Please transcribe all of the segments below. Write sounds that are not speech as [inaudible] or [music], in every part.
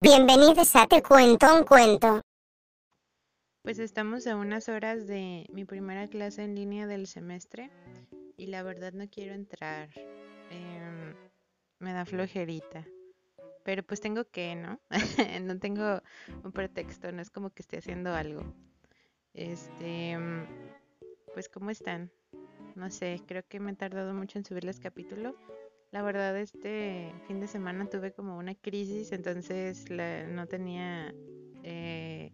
Bienvenidos a Te Cuento un Cuento. Pues estamos a unas horas de mi primera clase en línea del semestre y la verdad no quiero entrar. Em, me da flojerita. Pero pues tengo que, ¿no? [laughs] no tengo un pretexto, no es como que esté haciendo algo. Este, em, pues ¿cómo están? No sé, creo que me he tardado mucho en subirles capítulo. La verdad, este fin de semana tuve como una crisis, entonces no tenía eh,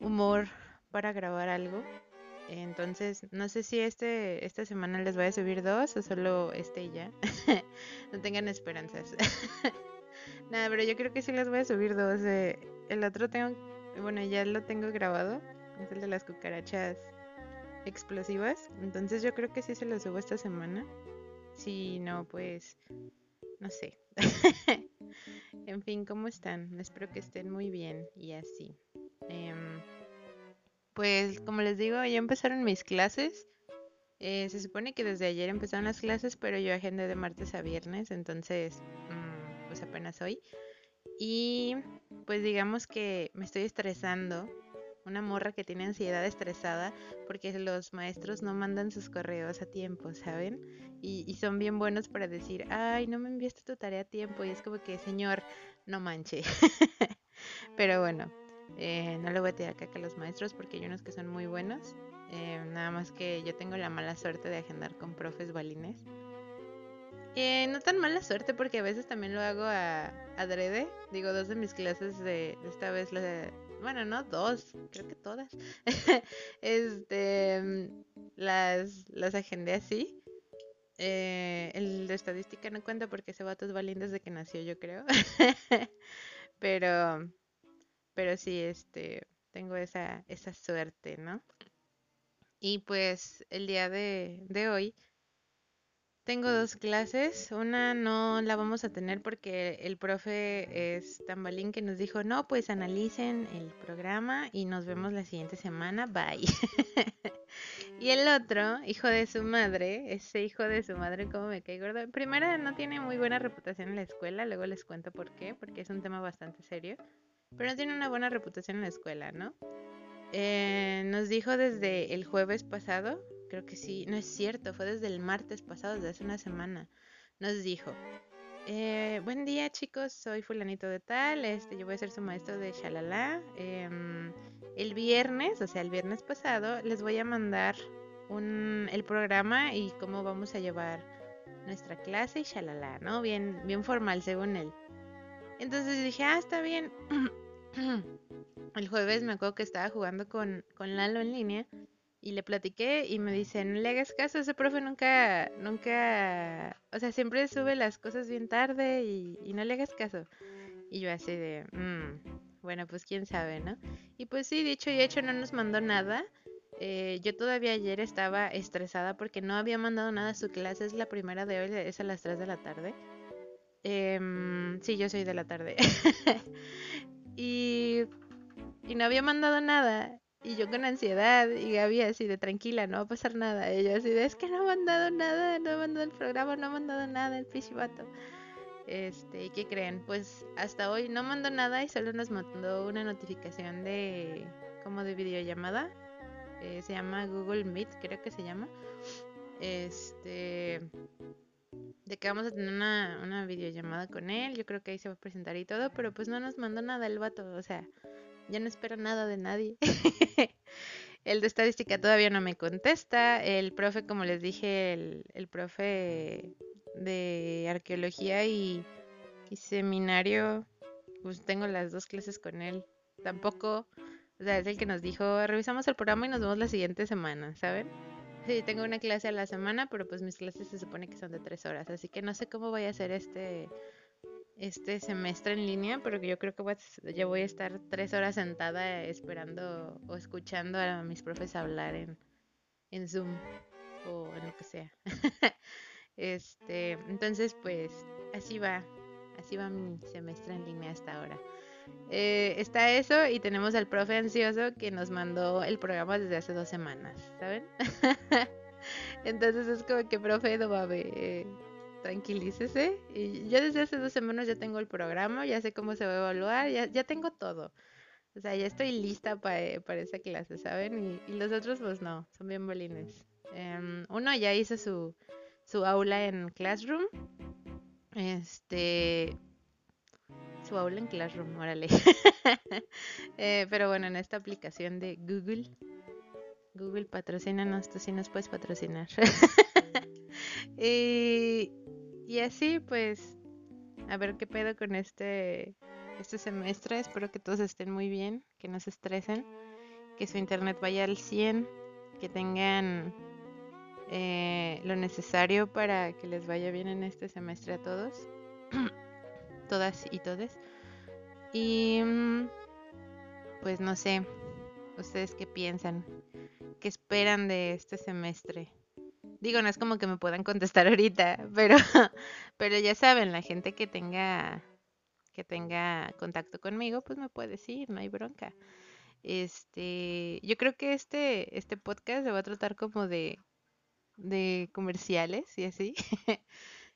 humor para grabar algo. Entonces, no sé si este esta semana les voy a subir dos o solo este ya. [laughs] no tengan esperanzas. [laughs] Nada, pero yo creo que sí les voy a subir dos. Eh, el otro tengo, bueno, ya lo tengo grabado. Es el de las cucarachas explosivas. Entonces yo creo que sí se lo subo esta semana. Si no, pues no sé. [laughs] en fin, ¿cómo están? Espero que estén muy bien y así. Em, pues como les digo, ya empezaron mis clases. Eh, se supone que desde ayer empezaron las clases, pero yo agendé de martes a viernes, entonces mm, pues apenas hoy. Y pues digamos que me estoy estresando una morra que tiene ansiedad estresada porque los maestros no mandan sus correos a tiempo, ¿saben? Y, son bien buenos para decir, ay, no me enviaste tu tarea a tiempo. Y es como que, señor, no manche. [laughs] Pero bueno, eh, no le voy a tirar caca a los maestros porque hay unos que son muy buenos. Eh, nada más que yo tengo la mala suerte de agendar con profes balines. Eh, no tan mala suerte porque a veces también lo hago a adrede. Digo, dos de mis clases de, de esta vez la, bueno, no dos, creo que todas, [laughs] este, las, las agendé así. Eh, el de estadística no cuenta porque ese vato es balín desde que nació, yo creo. [laughs] pero, pero sí, este, tengo esa, esa suerte, ¿no? Y pues el día de, de hoy tengo dos clases. Una no la vamos a tener porque el profe es tan balín que nos dijo, no, pues analicen el programa y nos vemos la siguiente semana. Bye. [laughs] y el otro, hijo de su madre, ese hijo de su madre, ¿cómo me cae gordo? Primero, no tiene muy buena reputación en la escuela, luego les cuento por qué, porque es un tema bastante serio. Pero no tiene una buena reputación en la escuela, ¿no? Eh, nos dijo desde el jueves pasado creo que sí, no es cierto, fue desde el martes pasado, desde hace una semana, nos dijo, eh, buen día chicos, soy fulanito de tal, este, yo voy a ser su maestro de Shalala. Em, el viernes, o sea, el viernes pasado, les voy a mandar un, el programa y cómo vamos a llevar nuestra clase y Shalala, ¿no? Bien, bien formal según él. Entonces dije, ah, está bien. [clears throat] el jueves me acuerdo que estaba jugando con, con Lalo en línea y le platiqué y me dice, no le hagas caso, ese profe nunca, nunca, o sea, siempre sube las cosas bien tarde y, no le hagas caso. Y yo así de, mm, bueno, pues quién sabe, ¿no? Y pues sí, dicho y hecho, no nos mandó nada. Eh, yo todavía ayer estaba estresada porque no había mandado nada a su clase, es la primera de hoy, es a las 3 de la tarde. Em, sí, yo soy de la tarde. [laughs] y, y no había mandado nada. Y yo con ansiedad, y Gaby así de tranquila, no va a pasar nada. Y así de, es que no ha mandado nada, no ha mandado el programa, no ha mandado nada el pichivato. Este, ¿y qué creen? Pues hasta hoy no mandó nada y solo nos mandó una notificación de, como de videollamada. Eh, se llama Google Meet, creo que se llama. Este, de que vamos a tener una, una videollamada con él. Yo creo que ahí se va a presentar y todo, pero pues no nos mandó nada el vato, o sea ya no espero nada de nadie. [laughs] el de estadística todavía no me contesta. El profe, como les dije, el, profe de arqueología y, seminario, pues tengo las dos clases con él. Tampoco, o sea, es el que nos dijo, revisamos el programa y nos vemos la siguiente semana, ¿saben? Sí, tengo una clase a la semana, pero pues mis clases se supone que son de tres horas, así que no sé cómo voy a hacer este este semestre en línea, pero yo creo que voy voy a estar tres horas sentada esperando o escuchando a mis profes hablar en, en Zoom o en lo que sea. [laughs] este, entonces pues así va, así va mi semestre en línea hasta ahora. Eh, está eso y tenemos al profe ansioso que nos mandó el programa desde hace dos semanas, ¿saben? [laughs] Entonces es como que profe no va a ver tranquilícese. Y yo desde hace dos semanas ya tengo el programa, ya sé cómo se va a evaluar, ya, tengo todo. O sea, ya estoy lista para, para esa clase, ¿saben? Y, los otros, pues no, son bien bolines. Em, uno ya hizo su, su aula en Classroom. Este. Su aula en Classroom, órale. [laughs] eh, pero bueno, en esta aplicación de Google. Google patrocínanos, tú sí nos puedes patrocinar. [laughs] y, y así, pues, a ver qué pedo con este este semestre. Espero que todos estén muy bien, que no se estresen, que su internet vaya al 100, que tengan eh, lo necesario para que les vaya bien en este semestre a todos, [clears throat] todas y todes. Y mm, pues no sé, ustedes qué piensan, qué esperan de este semestre. Digo, no es como que me puedan contestar ahorita, pero, [laughs] pero ya saben, la gente que tenga que tenga contacto conmigo, pues me puede decir, no hay bronca. Este, yo creo que este, este podcast se va a tratar como de, de comerciales y así. [laughs]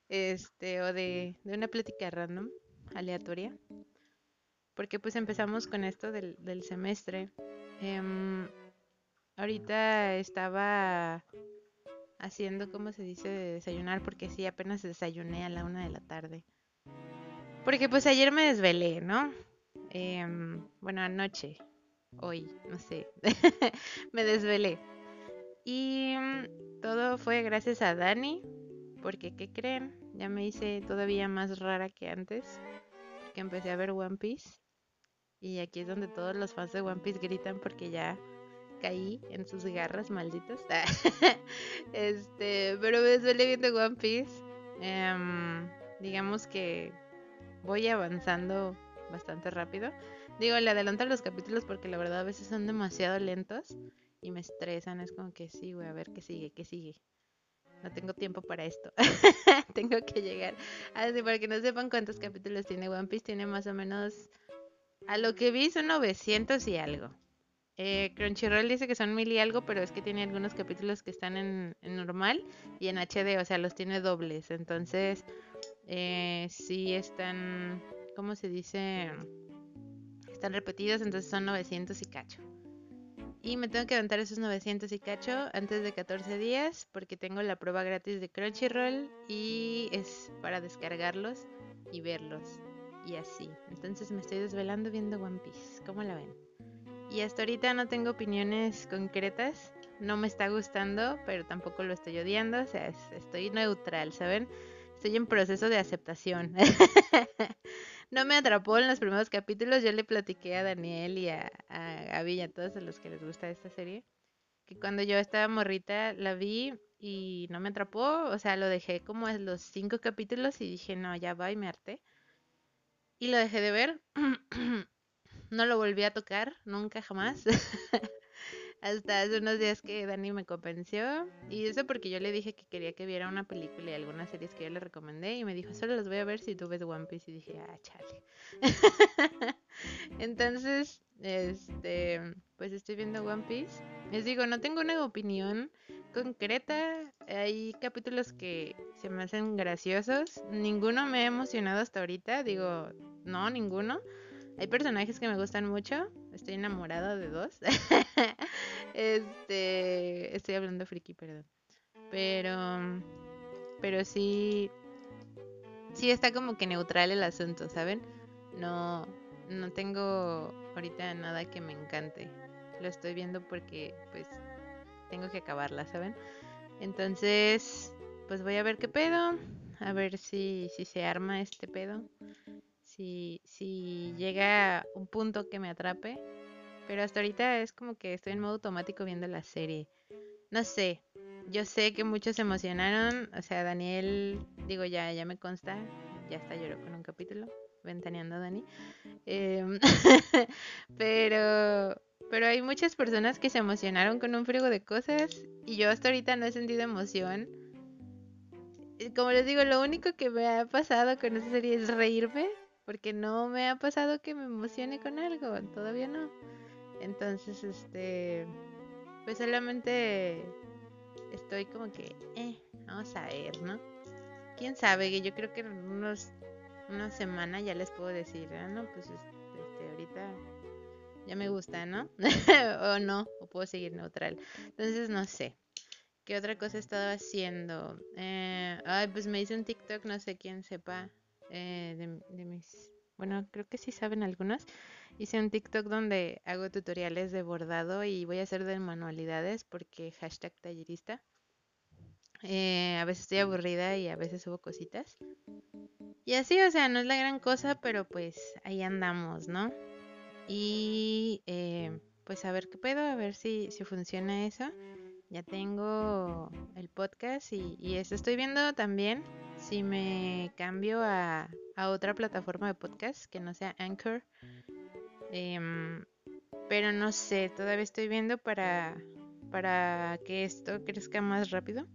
este, o de, de una plática random, aleatoria. Porque pues empezamos con esto del, del semestre. Em, ahorita estaba haciendo, ¿cómo se dice? desayunar, porque sí, apenas desayuné a la una de la tarde. Porque pues ayer me desvelé, ¿no? Em, bueno, anoche, hoy, no sé, [laughs] me desvelé. Y mm, todo fue gracias a Dani, porque ¿qué creen? Ya me hice todavía más rara que antes, que empecé a ver One Piece. Y aquí es donde todos los fans de One Piece gritan porque ya caí en sus garras malditas. [laughs] este, pero me desvelé viendo One Piece. Em, digamos que voy avanzando bastante rápido. Digo, le adelanto los capítulos porque la verdad a veces son demasiado lentos y me estresan. Es como que sí, güey, a ver qué sigue, qué sigue. No tengo tiempo para esto. [laughs] tengo que llegar. Así, para que no sepan cuántos capítulos tiene One Piece, tiene más o menos. A lo que vi son 900 y algo. Eh, Crunchyroll dice que son mil y algo, pero es que tiene algunos capítulos que están en, normal y en HD, o sea, los tiene dobles. Entonces, eh, sí están, ¿cómo se dice? Están repetidos, entonces son 900 y cacho. Y me tengo que aventar esos 900 y cacho antes de 14 días porque tengo la prueba gratis de Crunchyroll y es para descargarlos y verlos. Y así. Entonces me estoy desvelando viendo One Piece. ¿Cómo la ven? Y hasta ahorita no tengo opiniones concretas. No me está gustando, pero tampoco lo estoy odiando. O sea, estoy neutral, ¿saben? Estoy en proceso de aceptación. [laughs] no me atrapó en los primeros capítulos. Yo le platiqué a Daniel y a, a Gaby y a todos los que les gusta esta serie. Que cuando yo estaba morrita la vi y no me atrapó. O sea, lo dejé como en los cinco capítulos y dije, no, ya va y me harté. Y lo dejé de ver. [clears throat] no lo volví a tocar, nunca jamás. [laughs] hasta hace unos días que Dani me convenció. Y eso porque yo le dije que quería que viera una película y algunas series que yo le recomendé. Y me dijo, solo las voy a ver si tú ves One Piece. Y dije, ah, chale. [laughs] Entonces, este, pues estoy viendo One Piece. Les digo, no tengo una opinión concreta. Hay capítulos que se me hacen graciosos. Ninguno me ha emocionado hasta ahorita. Digo, no, ninguno. Hay personajes que me gustan mucho. Estoy enamorada de dos. [laughs] este. Estoy hablando friki, perdón. Pero. Pero sí. Sí está como que neutral el asunto, ¿saben? No. No tengo ahorita nada que me encante. Lo estoy viendo porque, pues. Tengo que acabarla, ¿saben? Entonces. Pues voy a ver qué pedo. A ver si, si se arma este pedo si, si llega un punto que me atrape. Pero hasta ahorita es como que estoy en modo automático viendo la serie. No sé, yo sé que muchos se emocionaron. O sea, Daniel, digo, ya, ya me consta, ya está lloró con un capítulo, ventaneando a Dani. Em, [laughs] pero, pero hay muchas personas que se emocionaron con un frigo de cosas y yo hasta ahorita no he sentido emoción. Como les digo, lo único que me ha pasado con esa serie es reírme, porque no me ha pasado que me emocione con algo, todavía no. Entonces, este, pues solamente estoy como que, eh, vamos a ver, ¿no? quién sabe, yo creo que en unos, una semana ya les puedo decir, ah, no, pues este, ahorita ya me gusta, ¿no? [laughs] o no, o puedo seguir neutral. Entonces, no sé. ¿Qué otra cosa he estado haciendo? Eh, ay, pues me hice un TikTok, no sé quién sepa, eh, de, de mis... Bueno, creo que sí saben algunos. Hice un TikTok donde hago tutoriales de bordado y voy a hacer de manualidades porque hashtag tallerista. Eh, a veces estoy aburrida y a veces subo cositas. Y así, o sea, no es la gran cosa, pero pues ahí andamos, ¿no? Y eh, pues a ver qué puedo, a ver si, si funciona eso. Ya tengo el podcast y, y eso estoy viendo también si me cambio a, a otra plataforma de podcast que no sea Anchor. Em, pero no sé, todavía estoy viendo para, para que esto crezca más rápido.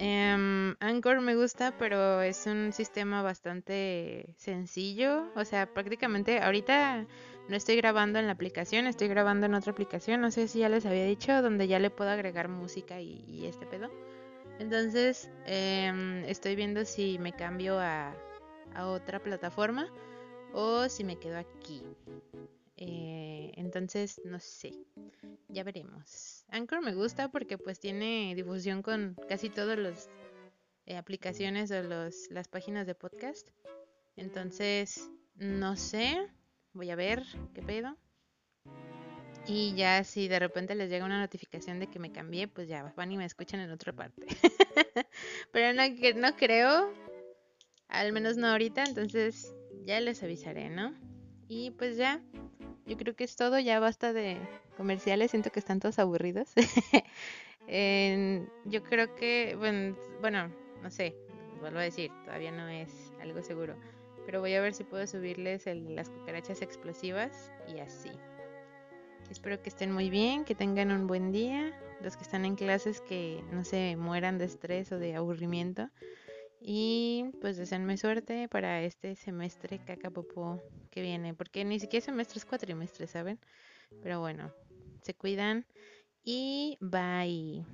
Um, Anchor me gusta, pero es un sistema bastante sencillo. O sea, prácticamente ahorita no estoy grabando en la aplicación, estoy grabando en otra aplicación. No sé si ya les había dicho, donde ya le puedo agregar música y, este pedo. Entonces, em, estoy viendo si me cambio a, a, otra plataforma o si me quedo aquí. Eh, entonces, no sé, ya veremos. Anchor me gusta porque pues tiene difusión con casi todas las eh, aplicaciones o los, las páginas de podcast. Entonces, no sé, voy a ver qué pedo. Y ya si de repente les llega una notificación de que me cambié, pues ya van y me escuchan en otra parte. [laughs] Pero no, no creo, al menos no ahorita, entonces ya les avisaré, ¿no? Y pues ya, yo creo que es todo, ya basta de comerciales, siento que están todos aburridos. [laughs] yo creo que, bueno, bueno, no sé, vuelvo a decir, todavía no es algo seguro, pero voy a ver si puedo subirles las cucarachas explosivas y así. Espero que estén muy bien, que tengan un buen día. Los que están en clases que no se mueran de estrés o de aburrimiento. Y pues deseenme suerte para este semestre cacapopo que viene, porque ni siquiera semestre es cuatrimestre, ¿saben? Pero bueno, se cuidan y bye.